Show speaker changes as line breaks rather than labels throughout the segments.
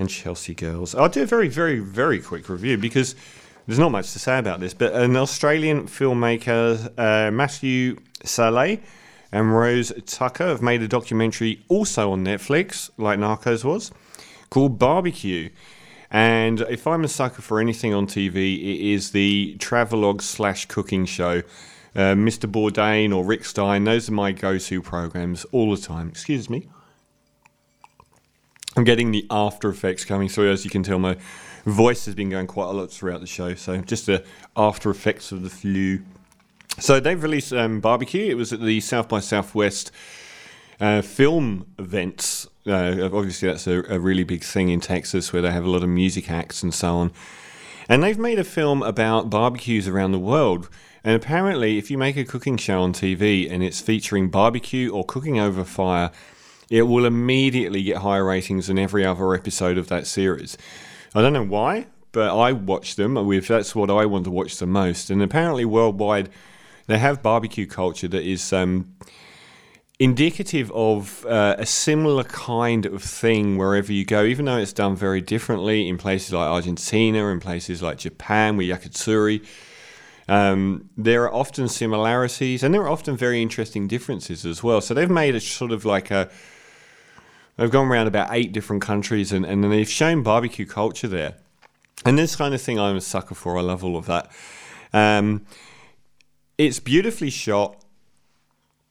and Chelsea Girls. I'll do a very, very, very quick review because there's not much to say about this. But an Australian filmmaker, uh, Matthew Salleh and Rose Tucker, have made a documentary also on Netflix, like Narcos was, called Barbecue. And if I'm a sucker for anything on TV, it is the travelogue slash cooking show. Uh, Mr. Bourdain or Rick Stein, those are my go to programs all the time. Excuse me. I'm getting the after effects coming through. As you can tell, my voice has been going quite a lot throughout the show. So just the after effects of the flu. So they've released um, Barbecue. It was at the South by Southwest uh, film events. Uh, obviously, that's a, a really big thing in Texas where they have a lot of music acts and so on. And they've made a film about barbecues around the world. And apparently, if you make a cooking show on TV and it's featuring barbecue or cooking over fire, it will immediately get higher ratings than every other episode of that series. I don't know why, but I watch them. With that's what I want to watch the most. And apparently, worldwide, they have barbecue culture that is um, indicative of uh, a similar kind of thing wherever you go. Even though it's done very differently in places like Argentina, in places like Japan with yakitori. Um, there are often similarities and there are often very interesting differences as well. So they've made a sort of like a They've gone around about eight different countries and, and they've shown barbecue culture there. And this kind of thing I'm a sucker for. I love all of that. Um, it's beautifully shot.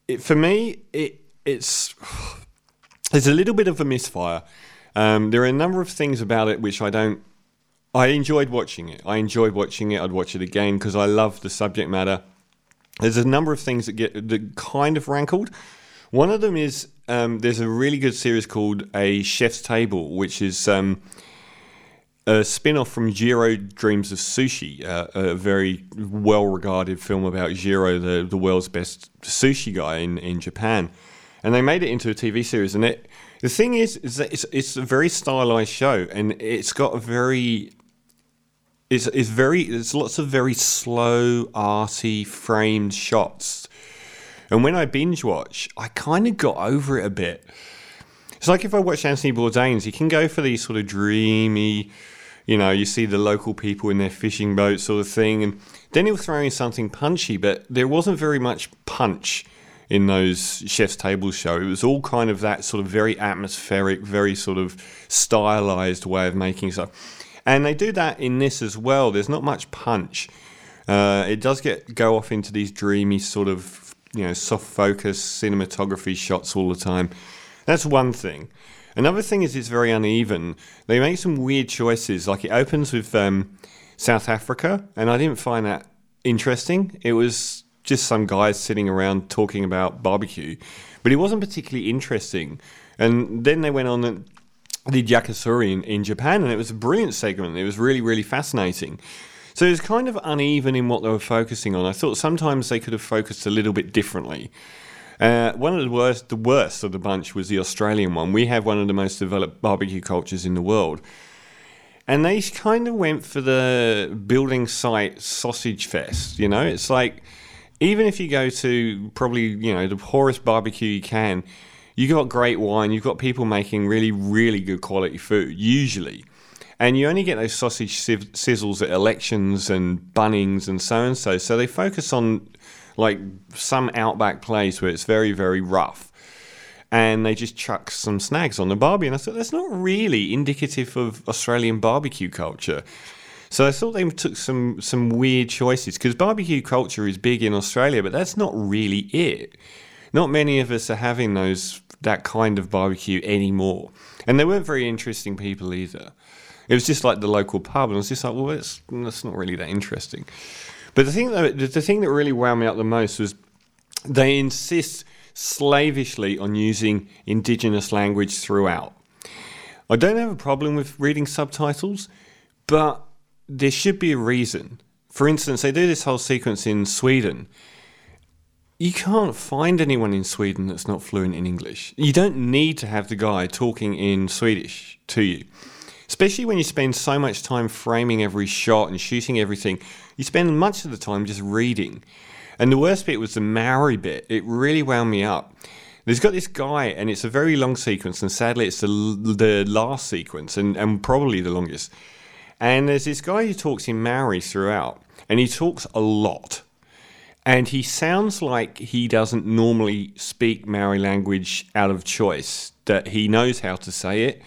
It, for me, it it's there's a little bit of a misfire. Um, there are a number of things about it which I don't. I enjoyed watching it. I enjoyed watching it. I'd watch it again because I love the subject matter. There's a number of things that get that kind of rankled. One of them is um, there's a really good series called A Chef's Table, which is um, a spin off from Jiro Dreams of Sushi, uh, a very well regarded film about Jiro, the, the world's best sushi guy in, in Japan. And they made it into a TV series. And it, the thing is, is that it's, it's a very stylized show, and it's got a very it's, it's very there's lots of very slow, arty, framed shots and when I binge watch, I kind of got over it a bit. It's like if I watch Anthony Bourdain's, he can go for these sort of dreamy, you know, you see the local people in their fishing boats sort of thing, and then he'll throw in something punchy, but there wasn't very much punch in those chef's table show. It was all kind of that sort of very atmospheric, very sort of stylized way of making stuff. And they do that in this as well. There's not much punch. Uh, it does get go off into these dreamy sort of you know soft focus cinematography shots all the time. That's one thing. Another thing is it's very uneven. They make some weird choices. Like it opens with um, South Africa, and I didn't find that interesting. It was just some guys sitting around talking about barbecue, but it wasn't particularly interesting. And then they went on and did in, in Japan, and it was a brilliant segment. It was really, really fascinating. So it was kind of uneven in what they were focusing on. I thought sometimes they could have focused a little bit differently. Uh, one of the worst, the worst of the bunch was the Australian one. We have one of the most developed barbecue cultures in the world, and they kind of went for the building site sausage fest. You know, it's like even if you go to probably you know the poorest barbecue you can, you've got great wine, you've got people making really really good quality food usually. And you only get those sausage sizzles at elections and Bunnings and so and so. So they focus on like some outback place where it's very, very rough. And they just chuck some snags on the barbie. And I thought that's not really indicative of Australian barbecue culture. So I thought they took some some weird choices because barbecue culture is big in Australia, but that's not really it. Not many of us are having those that kind of barbecue anymore, and they weren't very interesting people either. It was just like the local pub, and I was just like, well, that's that's not really that interesting. But the thing that the thing that really wound me up the most was they insist slavishly on using indigenous language throughout. I don't have a problem with reading subtitles, but there should be a reason. For instance, they do this whole sequence in Sweden. You can't find anyone in Sweden that's not fluent in English. You don't need to have the guy talking in Swedish to you especially when you spend so much time framing every shot and shooting everything. You spend much of the time just reading. And the worst bit was the Maori bit. It really wound me up. There's got this guy, and it's a very long sequence, and sadly, it's the, the last sequence, and, and probably the longest. And there's this guy who talks in Maori throughout, and he talks a lot. And he sounds like he doesn't normally speak Maori language out of choice, that he knows how to say it.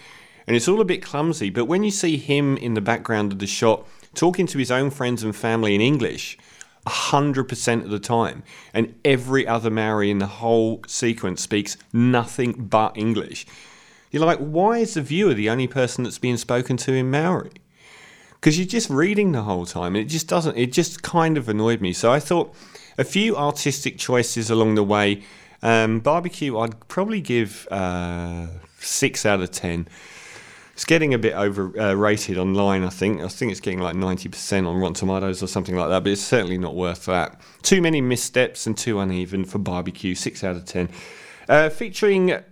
And it's all a bit clumsy, but when you see him in the background of the shot talking to his own friends and family in English, 100% of the time. And every other Maori in the whole sequence speaks nothing but English. You're like, why is the viewer the only person that's being spoken to in Maori? Because you're just reading the whole time. And it just doesn't, it just kind of annoyed me. So I thought a few artistic choices along the way. Um, barbecue, I'd probably give uh, 6 out of 10. It's getting a bit overrated uh, online, I think. I think it's getting like 90% on Rotten Tomatoes or something like that, but it's certainly not worth that. Too many missteps and too uneven for barbecue, 6 out of 10. Uh, featuring